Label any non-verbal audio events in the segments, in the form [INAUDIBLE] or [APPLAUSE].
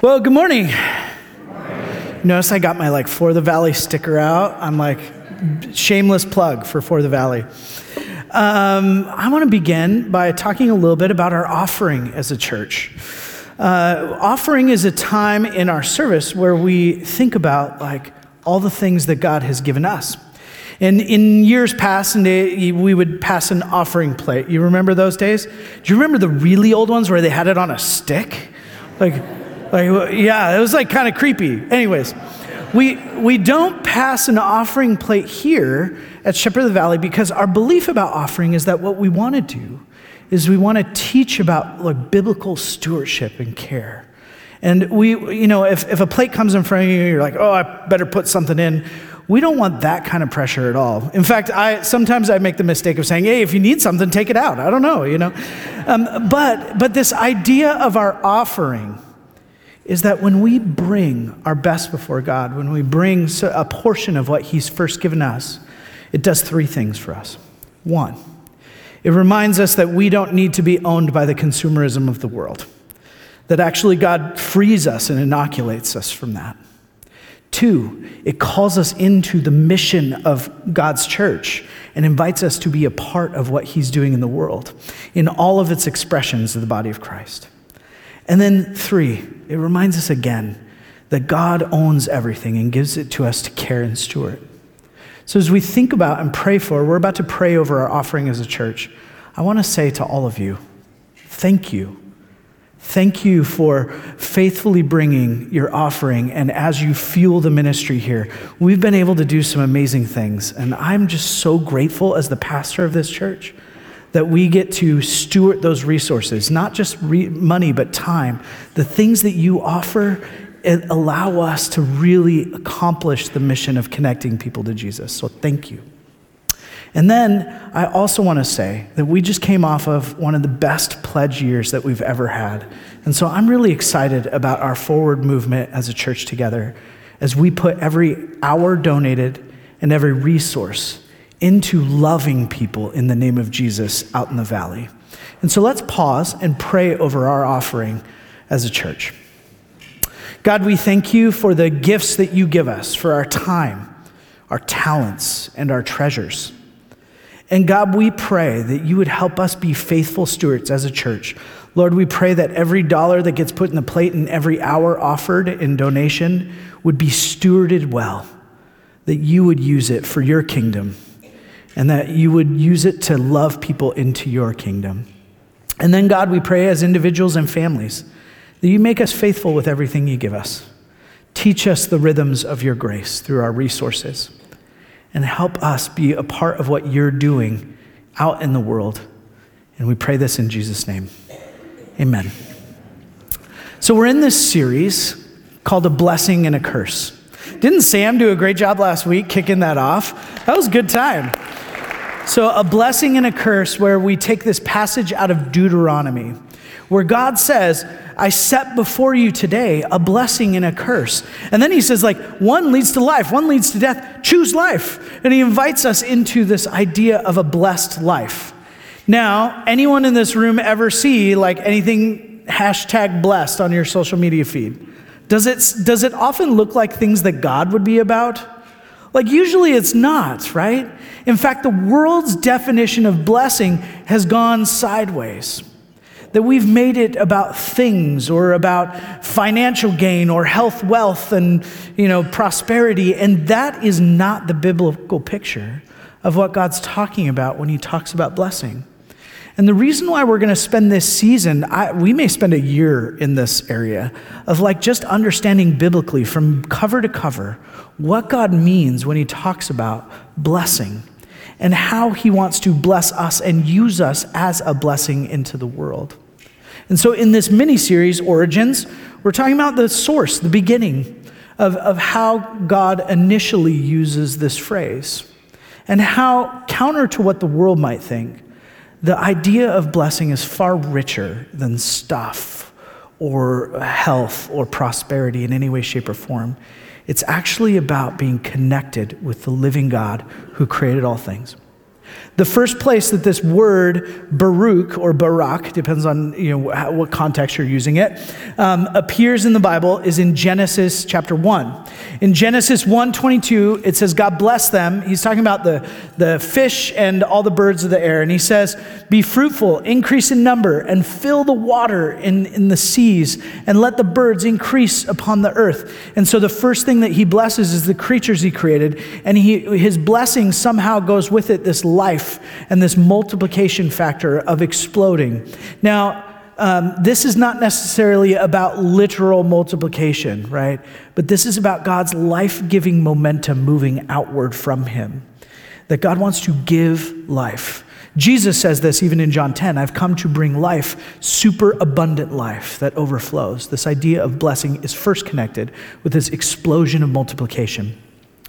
Well, good morning. Notice I got my like For the Valley sticker out. I'm like, shameless plug for For the Valley. Um, I want to begin by talking a little bit about our offering as a church. Uh, offering is a time in our service where we think about like all the things that God has given us. And in years past, and we would pass an offering plate. You remember those days? Do you remember the really old ones where they had it on a stick? Like, like yeah, it was like kind of creepy. Anyways, we, we don't pass an offering plate here at Shepherd of the Valley because our belief about offering is that what we want to do is we want to teach about like biblical stewardship and care. And we, you know, if, if a plate comes in front of you, you're like, oh, I better put something in. We don't want that kind of pressure at all. In fact, I sometimes I make the mistake of saying, "Hey, if you need something, take it out." I don't know, you know. Um, but but this idea of our offering is that when we bring our best before God, when we bring a portion of what He's first given us, it does three things for us. One, it reminds us that we don't need to be owned by the consumerism of the world, that actually God frees us and inoculates us from that. Two, it calls us into the mission of God's church and invites us to be a part of what He's doing in the world in all of its expressions of the body of Christ. And then three, it reminds us again that God owns everything and gives it to us to care and steward. So as we think about and pray for, we're about to pray over our offering as a church. I want to say to all of you, thank you Thank you for faithfully bringing your offering. And as you fuel the ministry here, we've been able to do some amazing things. And I'm just so grateful as the pastor of this church that we get to steward those resources, not just re- money, but time. The things that you offer allow us to really accomplish the mission of connecting people to Jesus. So thank you. And then I also want to say that we just came off of one of the best pledge years that we've ever had. And so I'm really excited about our forward movement as a church together as we put every hour donated and every resource into loving people in the name of Jesus out in the valley. And so let's pause and pray over our offering as a church. God, we thank you for the gifts that you give us, for our time, our talents, and our treasures. And God, we pray that you would help us be faithful stewards as a church. Lord, we pray that every dollar that gets put in the plate and every hour offered in donation would be stewarded well, that you would use it for your kingdom, and that you would use it to love people into your kingdom. And then, God, we pray as individuals and families that you make us faithful with everything you give us. Teach us the rhythms of your grace through our resources and help us be a part of what you're doing out in the world. And we pray this in Jesus' name. Amen. So, we're in this series called A Blessing and a Curse. Didn't Sam do a great job last week kicking that off? That was a good time. So, a blessing and a curse, where we take this passage out of Deuteronomy, where God says, I set before you today a blessing and a curse. And then he says, like, one leads to life, one leads to death. Choose life. And he invites us into this idea of a blessed life. Now, anyone in this room ever see like anything hashtag blessed on your social media feed? Does it, does it often look like things that God would be about? Like, usually it's not, right? In fact, the world's definition of blessing has gone sideways that we've made it about things or about financial gain or health, wealth, and you know, prosperity. And that is not the biblical picture of what God's talking about when he talks about blessing. And the reason why we're going to spend this season, I, we may spend a year in this area of like just understanding biblically from cover to cover what God means when he talks about blessing and how he wants to bless us and use us as a blessing into the world. And so, in this mini series, Origins, we're talking about the source, the beginning of, of how God initially uses this phrase, and how, counter to what the world might think, the idea of blessing is far richer than stuff or health or prosperity in any way, shape, or form. It's actually about being connected with the living God who created all things. The first place that this word Baruch or Barak, depends on you know, what context you're using it, um, appears in the Bible is in Genesis chapter 1. In Genesis 1.22, it says, God bless them. He's talking about the, the fish and all the birds of the air. And he says, Be fruitful, increase in number, and fill the water in, in the seas, and let the birds increase upon the earth. And so the first thing that he blesses is the creatures he created. And he, his blessing somehow goes with it this life and this multiplication factor of exploding. Now, um, this is not necessarily about literal multiplication, right? But this is about God's life giving momentum moving outward from Him. That God wants to give life. Jesus says this even in John 10 I've come to bring life, super abundant life that overflows. This idea of blessing is first connected with this explosion of multiplication.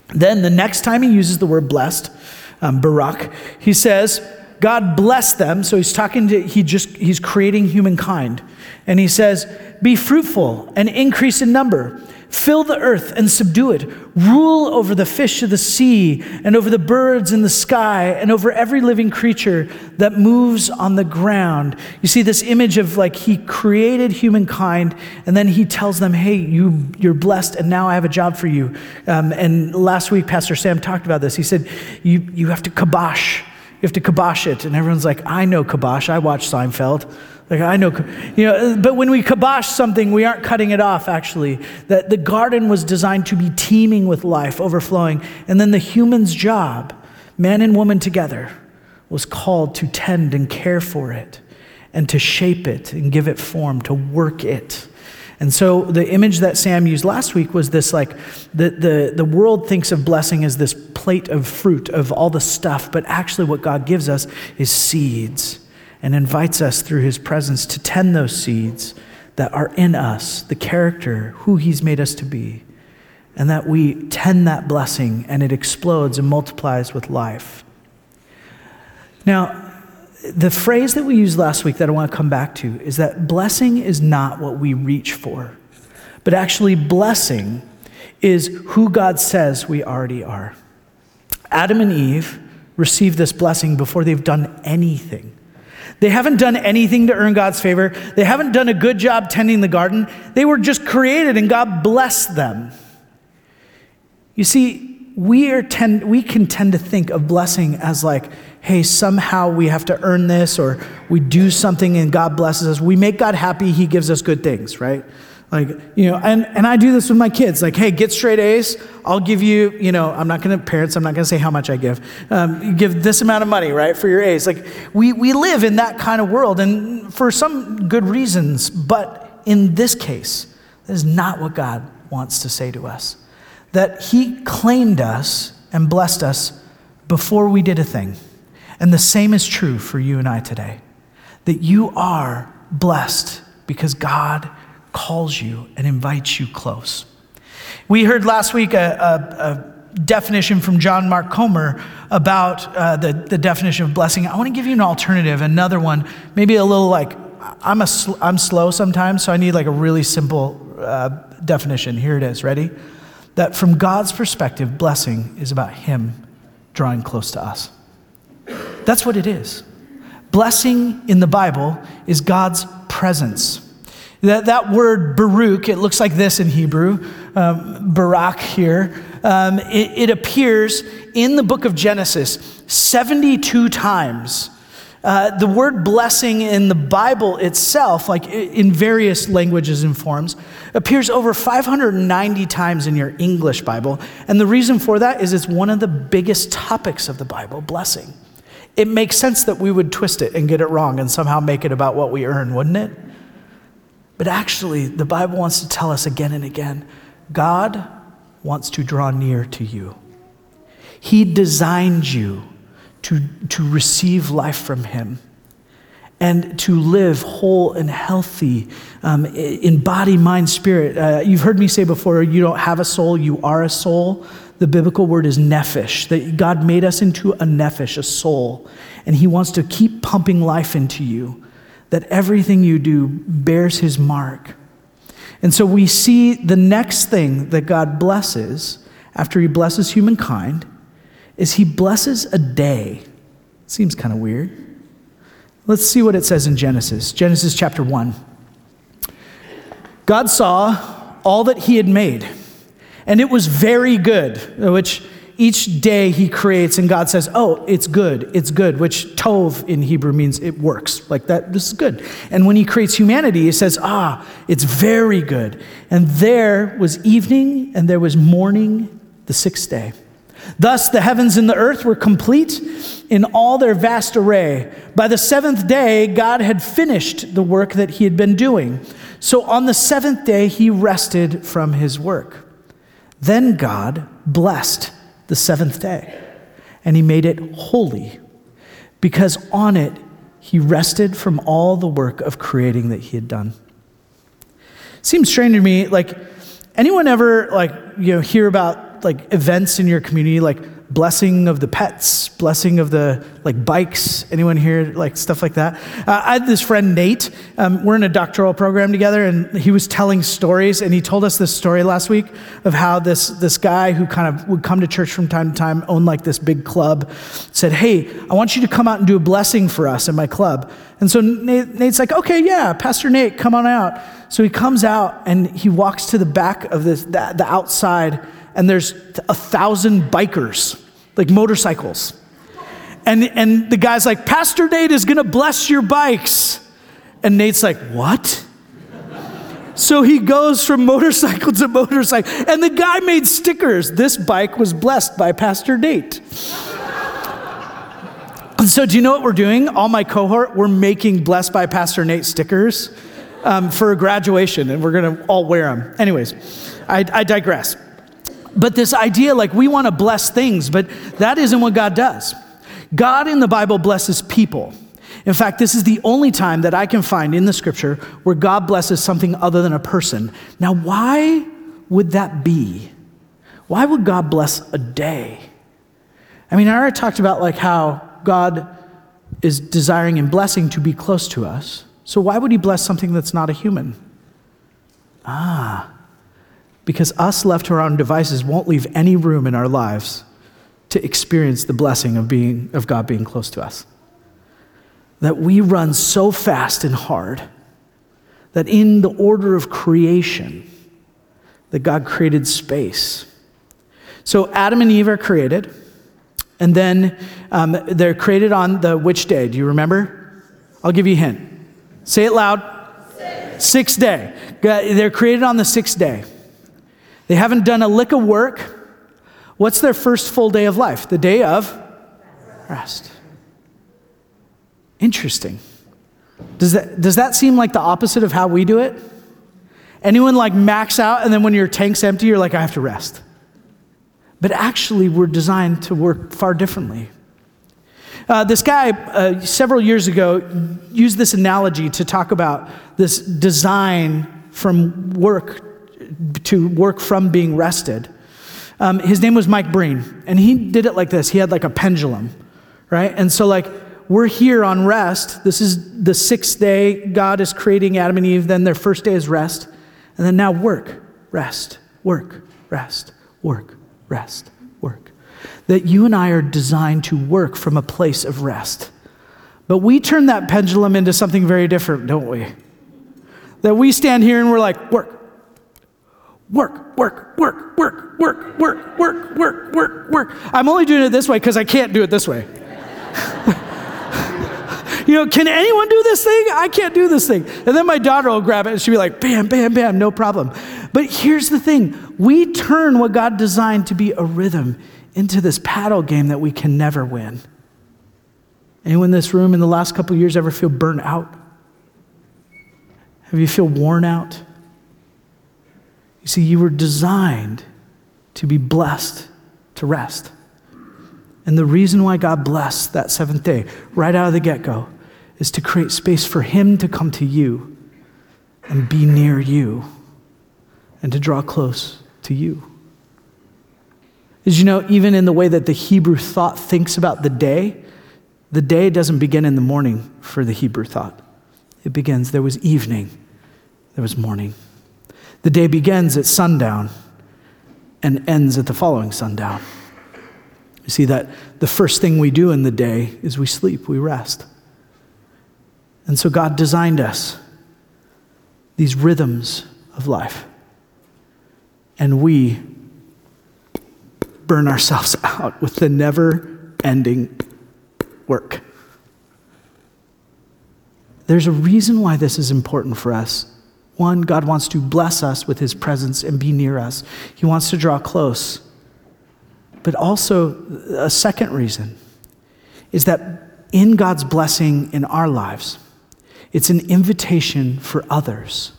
Then the next time he uses the word blessed, um, Barak, he says, God bless them. So he's talking to, he just, he's creating humankind. And he says, Be fruitful and increase in number. Fill the earth and subdue it. Rule over the fish of the sea and over the birds in the sky and over every living creature that moves on the ground. You see this image of like he created humankind and then he tells them, hey, you, you're blessed and now I have a job for you. Um, and last week, Pastor Sam talked about this. He said, you, you have to kibosh. You have to kibosh it. And everyone's like, I know kibosh. I watch Seinfeld. Like, I know, you know, but when we kibosh something, we aren't cutting it off, actually. That the garden was designed to be teeming with life, overflowing. And then the human's job, man and woman together, was called to tend and care for it and to shape it and give it form, to work it. And so the image that Sam used last week was this like the, the, the world thinks of blessing as this plate of fruit of all the stuff, but actually what God gives us is seeds and invites us through his presence to tend those seeds that are in us, the character, who he's made us to be, and that we tend that blessing and it explodes and multiplies with life. Now, the phrase that we used last week that I want to come back to is that blessing is not what we reach for, but actually, blessing is who God says we already are. Adam and Eve received this blessing before they've done anything. They haven't done anything to earn God's favor. They haven't done a good job tending the garden. They were just created and God blessed them. You see, we, are tend, we can tend to think of blessing as like, hey, somehow we have to earn this or we do something and God blesses us. We make God happy, He gives us good things, right? Like, you know, and, and I do this with my kids. Like, hey, get straight A's. I'll give you, you know, I'm not going to, parents, I'm not going to say how much I give. Um, give this amount of money, right, for your A's. Like, we, we live in that kind of world, and for some good reasons. But in this case, that is not what God wants to say to us. That He claimed us and blessed us before we did a thing. And the same is true for you and I today. That you are blessed because God calls you and invites you close. We heard last week a, a, a definition from John Mark Comer about uh, the, the definition of blessing. I want to give you an alternative, another one, maybe a little like, I'm, a sl- I'm slow sometimes, so I need like a really simple uh, definition. Here it is. Ready? That from God's perspective, blessing is about Him drawing close to us. That's what it is. Blessing in the Bible is God's presence. That, that word Baruch, it looks like this in Hebrew, um, Barak here. Um, it, it, appears in the book of Genesis 72 times. Uh, the word blessing in the Bible itself, like in various languages and forms, appears over 590 times in your English Bible. And the reason for that is it's one of the biggest topics of the Bible blessing. It makes sense that we would twist it and get it wrong and somehow make it about what we earn, wouldn't it? But actually, the Bible wants to tell us again and again God wants to draw near to you. He designed you to, to receive life from Him and to live whole and healthy um, in body, mind, spirit. Uh, you've heard me say before, you don't have a soul, you are a soul. The biblical word is nephesh, that God made us into a nephesh, a soul, and He wants to keep pumping life into you that everything you do bears his mark. And so we see the next thing that God blesses after he blesses humankind is he blesses a day. Seems kind of weird. Let's see what it says in Genesis. Genesis chapter 1. God saw all that he had made, and it was very good, which each day he creates and God says, "Oh, it's good. It's good," which tov in Hebrew means it works. Like that this is good. And when he creates humanity, he says, "Ah, it's very good." And there was evening and there was morning the sixth day. Thus the heavens and the earth were complete in all their vast array. By the seventh day, God had finished the work that he had been doing. So on the seventh day, he rested from his work. Then God blessed the seventh day, and he made it holy, because on it he rested from all the work of creating that he had done. Seems strange to me, like anyone ever like you know hear about like events in your community like blessing of the pets, blessing of the like bikes. Anyone here like stuff like that? Uh, I had this friend Nate. Um, we're in a doctoral program together, and he was telling stories. And he told us this story last week of how this this guy who kind of would come to church from time to time, owned like this big club, said, "Hey, I want you to come out and do a blessing for us in my club." And so Nate, Nate's like, "Okay, yeah, Pastor Nate, come on out." So he comes out and he walks to the back of this the, the outside and there's a thousand bikers, like motorcycles. And, and the guy's like, Pastor Nate is gonna bless your bikes. And Nate's like, What? So he goes from motorcycle to motorcycle. And the guy made stickers. This bike was blessed by Pastor Nate. And so, do you know what we're doing? All my cohort, we're making blessed by Pastor Nate stickers um, for graduation, and we're gonna all wear them. Anyways, I, I digress. But this idea, like we want to bless things, but that isn't what God does. God in the Bible blesses people. In fact, this is the only time that I can find in the scripture where God blesses something other than a person. Now, why would that be? Why would God bless a day? I mean, I already talked about like how God is desiring and blessing to be close to us. So why would he bless something that's not a human? Ah, because us left to our own devices won't leave any room in our lives to experience the blessing of, being, of God being close to us. That we run so fast and hard that in the order of creation, that God created space. So Adam and Eve are created, and then um, they're created on the which day? Do you remember? I'll give you a hint. Say it loud. Six. Day. They're created on the sixth day. They haven't done a lick of work. What's their first full day of life? The day of rest. Interesting. Does that, does that seem like the opposite of how we do it? Anyone like max out and then when your tank's empty, you're like, I have to rest. But actually, we're designed to work far differently. Uh, this guy, uh, several years ago, used this analogy to talk about this design from work to work from being rested. Um, his name was Mike Breen, and he did it like this. He had like a pendulum, right? And so, like, we're here on rest. This is the sixth day. God is creating Adam and Eve. Then their first day is rest. And then now work, rest, work, rest, work, rest, work. That you and I are designed to work from a place of rest. But we turn that pendulum into something very different, don't we? That we stand here and we're like, work, work, work, work, work, work, work, work, work, work, work. I'm only doing it this way because I can't do it this way. [LAUGHS] you know, can anyone do this thing? I can't do this thing. And then my daughter will grab it and she'll be like, bam, bam, bam, no problem. But here's the thing we turn what God designed to be a rhythm into this paddle game that we can never win. Anyone in this room in the last couple years ever feel burnt out? Have you feel worn out? You see, you were designed to be blessed to rest. And the reason why God blessed that seventh day, right out of the get go, is to create space for Him to come to you and be near you and to draw close to you. As you know, even in the way that the Hebrew thought thinks about the day, the day doesn't begin in the morning for the Hebrew thought. It begins, there was evening, there was morning. The day begins at sundown and ends at the following sundown. You see, that the first thing we do in the day is we sleep, we rest. And so God designed us these rhythms of life. And we burn ourselves [LAUGHS] out with the never ending work. There's a reason why this is important for us. One, God wants to bless us with his presence and be near us, he wants to draw close. But also, a second reason is that in God's blessing in our lives, it's an invitation for others.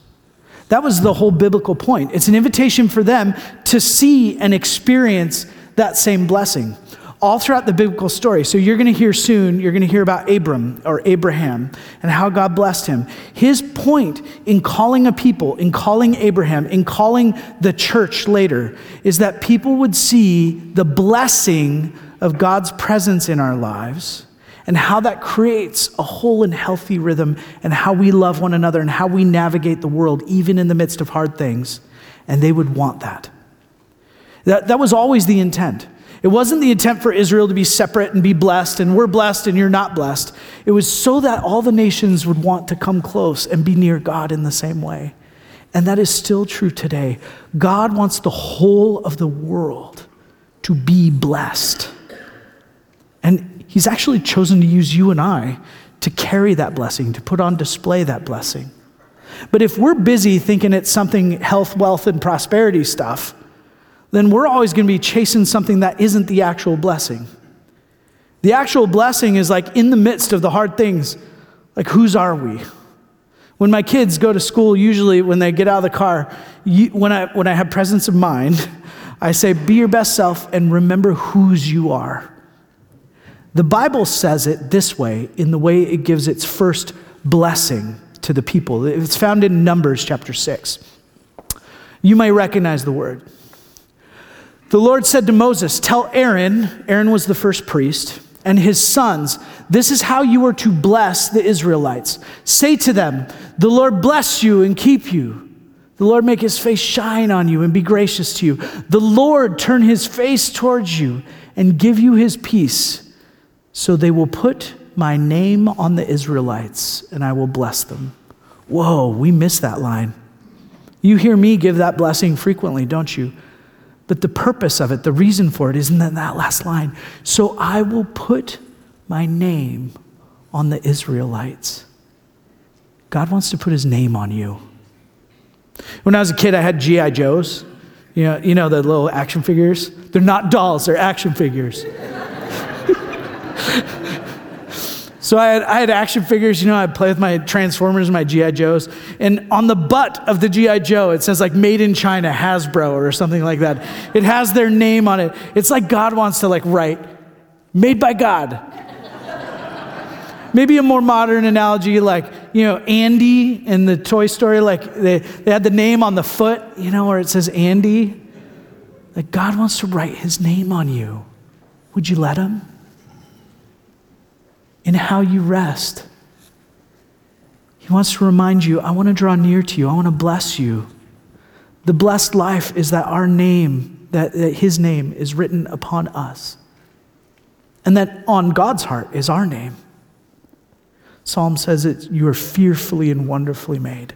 That was the whole biblical point. It's an invitation for them to see and experience that same blessing all throughout the biblical story. So you're going to hear soon, you're going to hear about Abram or Abraham and how God blessed him. His point in calling a people, in calling Abraham, in calling the church later, is that people would see the blessing of God's presence in our lives and how that creates a whole and healthy rhythm and how we love one another and how we navigate the world, even in the midst of hard things. And they would want that. That, that was always the intent. It wasn't the intent for Israel to be separate and be blessed, and we're blessed and you're not blessed. It was so that all the nations would want to come close and be near God in the same way. And that is still true today. God wants the whole of the world to be blessed. And He's actually chosen to use you and I to carry that blessing, to put on display that blessing. But if we're busy thinking it's something health, wealth, and prosperity stuff, then we're always going to be chasing something that isn't the actual blessing. The actual blessing is like in the midst of the hard things, like whose are we? When my kids go to school, usually when they get out of the car, you, when, I, when I have presence of mind, [LAUGHS] I say, be your best self and remember whose you are. The Bible says it this way in the way it gives its first blessing to the people. It's found in Numbers chapter 6. You may recognize the word. The Lord said to Moses, Tell Aaron, Aaron was the first priest, and his sons, this is how you are to bless the Israelites. Say to them, The Lord bless you and keep you. The Lord make his face shine on you and be gracious to you. The Lord turn his face towards you and give you his peace. So they will put my name on the Israelites and I will bless them. Whoa, we miss that line. You hear me give that blessing frequently, don't you? But the purpose of it, the reason for it, is in that last line. So I will put my name on the Israelites. God wants to put his name on you. When I was a kid, I had G.I. Joes. You know, you know the little action figures? They're not dolls, they're action figures. [LAUGHS] So I had, I had action figures, you know, I'd play with my Transformers, my G.I. Joes. And on the butt of the G.I. Joe, it says like made in China, Hasbro, or something like that. It has their name on it. It's like God wants to like write, made by God. Maybe a more modern analogy, like, you know, Andy in the Toy Story, like they, they had the name on the foot, you know, where it says Andy. Like God wants to write his name on you. Would you let him? In how you rest. He wants to remind you, I want to draw near to you, I want to bless you. The blessed life is that our name, that, that His name is written upon us. And that on God's heart is our name. Psalm says that you are fearfully and wonderfully made.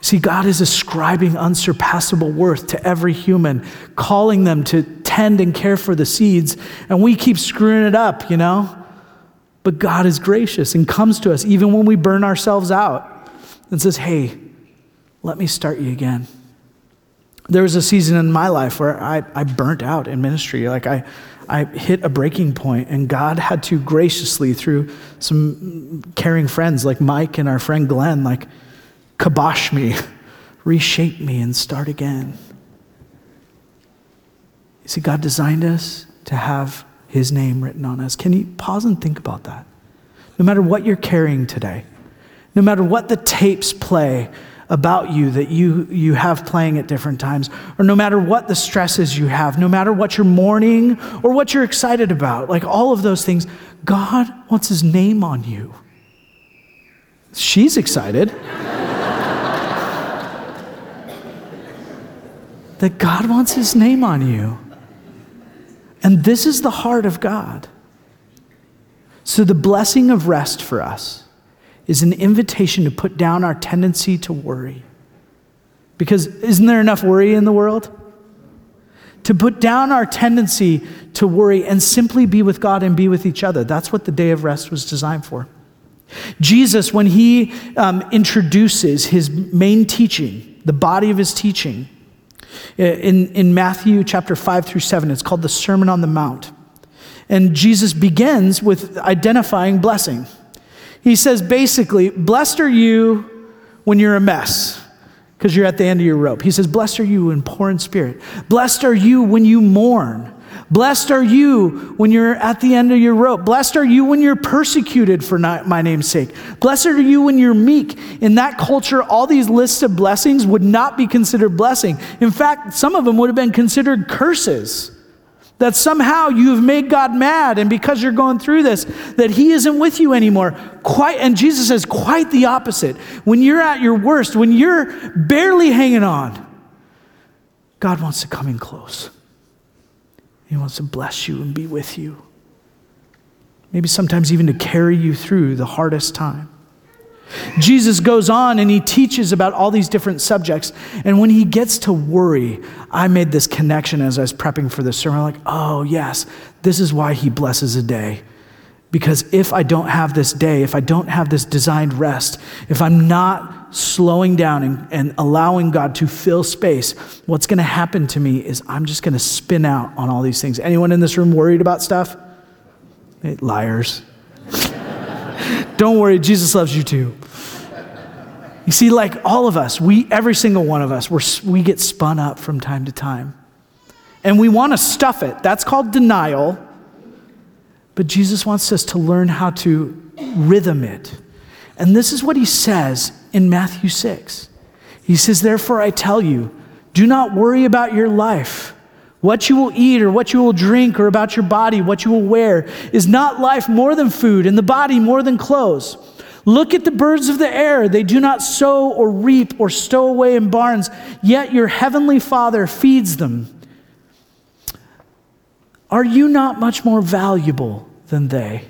See, God is ascribing unsurpassable worth to every human, calling them to tend and care for the seeds, and we keep screwing it up, you know? But God is gracious and comes to us even when we burn ourselves out and says, Hey, let me start you again. There was a season in my life where I, I burnt out in ministry. Like I, I hit a breaking point, and God had to graciously, through some caring friends like Mike and our friend Glenn, like kibosh me, [LAUGHS] reshape me, and start again. You see, God designed us to have his name written on us. Can you pause and think about that? No matter what you're carrying today, no matter what the tapes play about you that you, you have playing at different times, or no matter what the stresses you have, no matter what you're mourning or what you're excited about, like all of those things, God wants his name on you. She's excited. [LAUGHS] that God wants his name on you. And this is the heart of God. So, the blessing of rest for us is an invitation to put down our tendency to worry. Because isn't there enough worry in the world? To put down our tendency to worry and simply be with God and be with each other. That's what the day of rest was designed for. Jesus, when he um, introduces his main teaching, the body of his teaching, Uh, in, in Matthew chapter 5 through 7, it's called the Sermon on the Mount. And Jesus begins with identifying blessing. He says basically, Blessed are you when you're a mess because you're at the end of your rope. He says, Blessed are you when poor in spirit. Blessed are you when you mourn. Blessed are you when you're at the end of your rope. Blessed are you when you're persecuted for my name's sake. Blessed are you when you're meek. In that culture, all these lists of blessings would not be considered blessing. In fact, some of them would have been considered curses. That somehow you have made God mad, and because you're going through this, that He isn't with you anymore. Quite, and Jesus says quite the opposite. When you're at your worst, when you're barely hanging on, God wants to come in close. He wants to bless you and be with you. Maybe sometimes even to carry you through the hardest time. Jesus goes on and he teaches about all these different subjects. And when he gets to worry, I made this connection as I was prepping for this sermon. I'm like, oh, yes, this is why he blesses a day. Because if I don't have this day, if I don't have this designed rest, if I'm not slowing down and, and allowing God to fill space, what's going to happen to me is I'm just going to spin out on all these things. Anyone in this room worried about stuff? Hey, liars. [LAUGHS] don't worry, Jesus loves you too. You see, like all of us, we, every single one of us, we we get spun up from time to time. And we want to stuff it. That's called denial. But Jesus wants us to learn how to rhythm it. And this is what he says in Matthew 6. He says, Therefore, I tell you, do not worry about your life, what you will eat or what you will drink, or about your body, what you will wear. Is not life more than food, and the body more than clothes? Look at the birds of the air. They do not sow or reap or stow away in barns, yet your heavenly Father feeds them. Are you not much more valuable than they?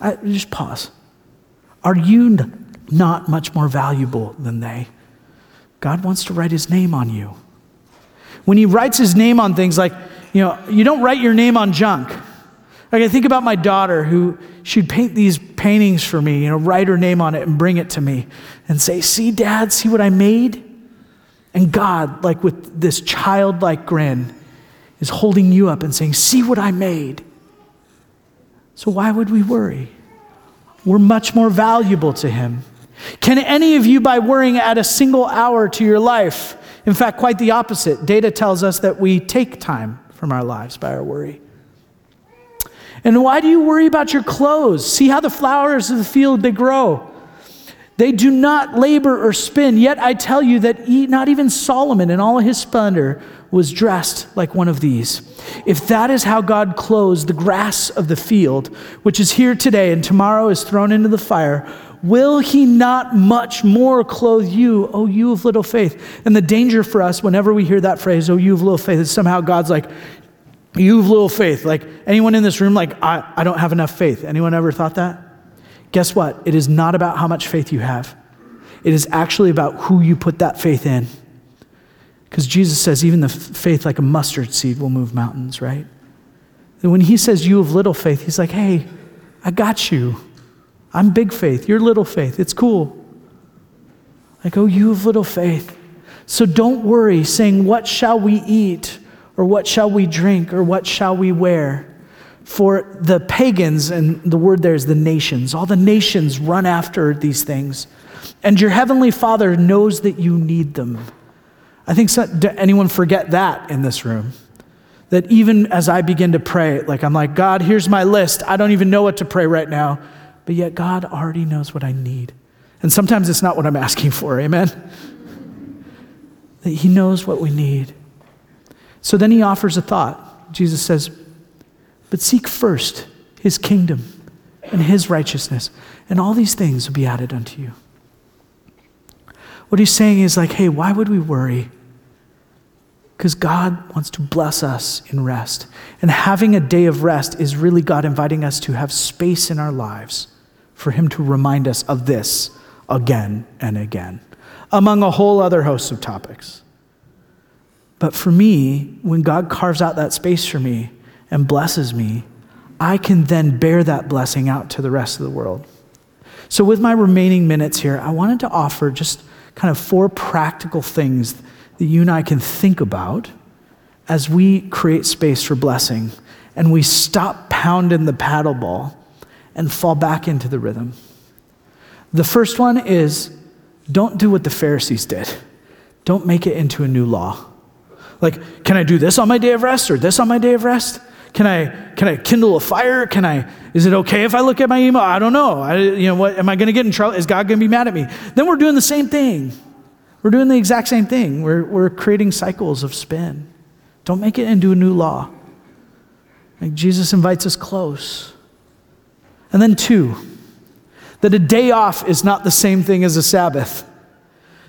I, just pause. Are you not much more valuable than they? God wants to write his name on you. When he writes his name on things like, you know, you don't write your name on junk. Like I think about my daughter who she'd paint these paintings for me, you know, write her name on it and bring it to me and say, "See, dad, see what I made?" And God, like with this childlike grin, is holding you up and saying, See what I made. So why would we worry? We're much more valuable to Him. Can any of you, by worrying, add a single hour to your life? In fact, quite the opposite. Data tells us that we take time from our lives by our worry. And why do you worry about your clothes? See how the flowers of the field they grow. They do not labor or spin. Yet I tell you that not even Solomon in all his splendor was dressed like one of these. If that is how God clothes the grass of the field, which is here today and tomorrow is thrown into the fire, will he not much more clothe you, O you of little faith? And the danger for us whenever we hear that phrase, O you of little faith, is somehow God's like, you of little faith. Like anyone in this room, like, I, I don't have enough faith. Anyone ever thought that? Guess what? It is not about how much faith you have, it is actually about who you put that faith in. Because Jesus says, even the faith like a mustard seed will move mountains, right? And when he says, you have little faith, he's like, hey, I got you. I'm big faith. You're little faith. It's cool. Like, oh, you have little faith. So don't worry, saying, What shall we eat? Or what shall we drink? Or what shall we wear? For the pagans, and the word there is the nations, all the nations run after these things. And your heavenly Father knows that you need them. I think so, anyone forget that in this room? That even as I begin to pray, like I'm like, God, here's my list. I don't even know what to pray right now. But yet God already knows what I need. And sometimes it's not what I'm asking for, amen? That He knows what we need. So then He offers a thought. Jesus says, but seek first his kingdom and his righteousness, and all these things will be added unto you. What he's saying is like, hey, why would we worry? Because God wants to bless us in rest. And having a day of rest is really God inviting us to have space in our lives for Him to remind us of this again and again, among a whole other host of topics. But for me, when God carves out that space for me and blesses me, I can then bear that blessing out to the rest of the world. So, with my remaining minutes here, I wanted to offer just kind of four practical things that you and I can think about as we create space for blessing and we stop pounding the paddle ball and fall back into the rhythm. The first one is don't do what the Pharisees did, don't make it into a new law. Like, can I do this on my day of rest or this on my day of rest? Can I, can I kindle a fire? Can I, is it okay if I look at my email? I don't know. I, you know what, am I going to get in trouble? Is God going to be mad at me? Then we're doing the same thing. We're doing the exact same thing. We're, we're creating cycles of spin. Don't make it into a new law. Like Jesus invites us close. And then, two, that a day off is not the same thing as a Sabbath.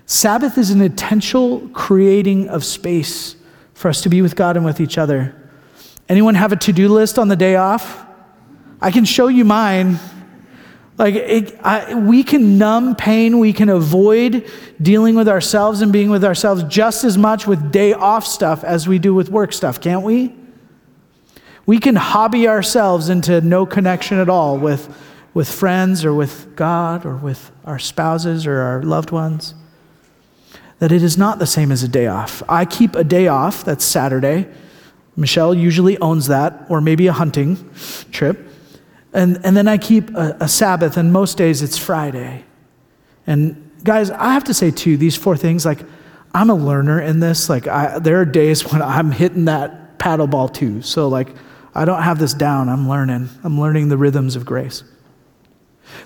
Sabbath is an intentional creating of space for us to be with God and with each other. Anyone have a to do list on the day off? I can show you mine. Like, it, I, we can numb pain, we can avoid dealing with ourselves and being with ourselves just as much with day off stuff as we do with work stuff, can't we? We can hobby ourselves into no connection at all with, with friends or with God or with our spouses or our loved ones. That it is not the same as a day off. I keep a day off, that's Saturday. Michelle usually owns that, or maybe a hunting trip. And, and then I keep a, a Sabbath, and most days it's Friday. And guys, I have to say too, these four things, like, I'm a learner in this. Like, I, there are days [LAUGHS] when I'm hitting that paddle ball too. So, like, I don't have this down. I'm learning. I'm learning the rhythms of grace.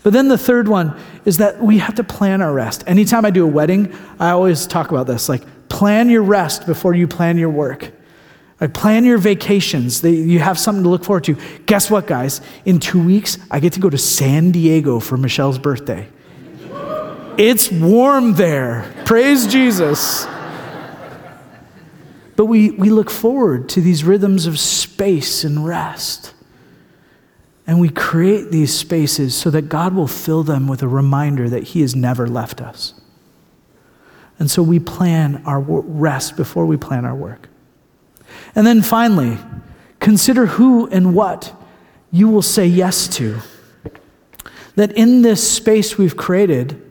But then the third one is that we have to plan our rest. Anytime I do a wedding, I always talk about this like, plan your rest before you plan your work. Like plan your vacations. You have something to look forward to. Guess what, guys? In two weeks, I get to go to San Diego for Michelle's birthday. It's warm there. Praise Jesus. But we, we look forward to these rhythms of space and rest. And we create these spaces so that God will fill them with a reminder that He has never left us. And so we plan our rest before we plan our work. And then finally, consider who and what you will say yes to. That in this space we've created,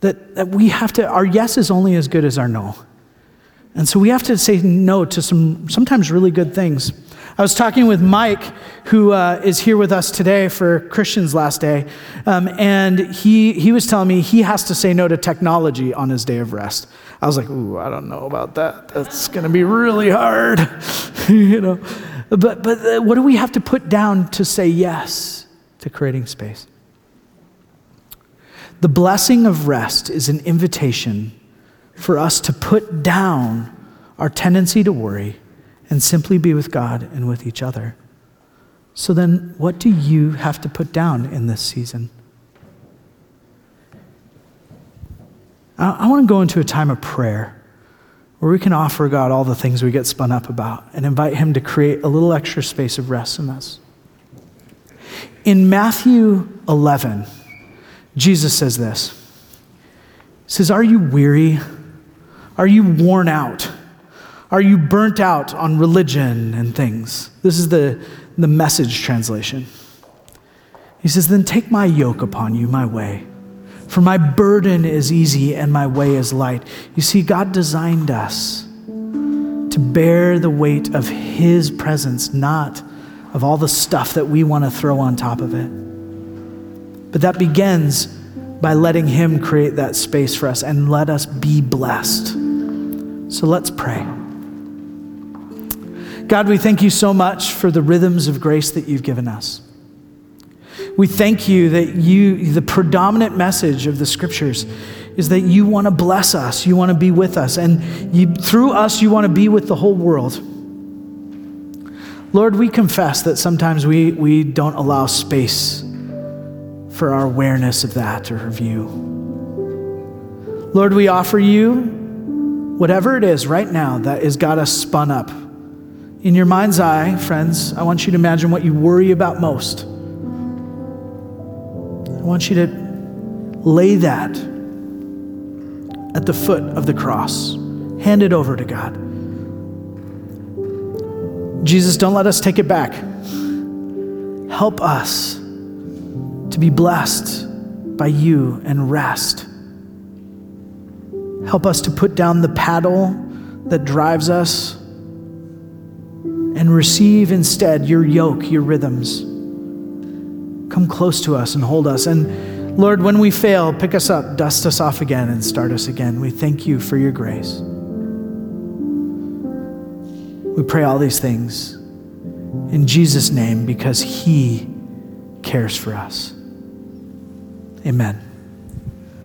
that, that we have to, our yes is only as good as our no. And so we have to say no to some sometimes really good things. I was talking with Mike, who uh, is here with us today for Christians last day, um, and he, he was telling me he has to say no to technology on his day of rest. I was like, ooh, I don't know about that. That's going to be really hard, [LAUGHS] you know. But, but uh, what do we have to put down to say yes to creating space? The blessing of rest is an invitation for us to put down our tendency to worry and simply be with God and with each other. So then, what do you have to put down in this season? I want to go into a time of prayer where we can offer God all the things we get spun up about and invite Him to create a little extra space of rest in us. In Matthew 11, Jesus says this He says, Are you weary? Are you worn out? Are you burnt out on religion and things? This is the, the message translation. He says, Then take my yoke upon you, my way. For my burden is easy and my way is light. You see, God designed us to bear the weight of His presence, not of all the stuff that we want to throw on top of it. But that begins by letting Him create that space for us and let us be blessed. So let's pray. God, we thank you so much for the rhythms of grace that you've given us. We thank you that you, the predominant message of the scriptures is that you want to bless us, you want to be with us, and you, through us, you want to be with the whole world. Lord, we confess that sometimes we, we don't allow space for our awareness of that or view. Lord, we offer you Whatever it is right now that has got us spun up. In your mind's eye, friends, I want you to imagine what you worry about most. I want you to lay that at the foot of the cross. Hand it over to God. Jesus, don't let us take it back. Help us to be blessed by you and rest. Help us to put down the paddle that drives us and receive instead your yoke, your rhythms. Come close to us and hold us. And Lord, when we fail, pick us up, dust us off again, and start us again. We thank you for your grace. We pray all these things in Jesus' name because he cares for us. Amen.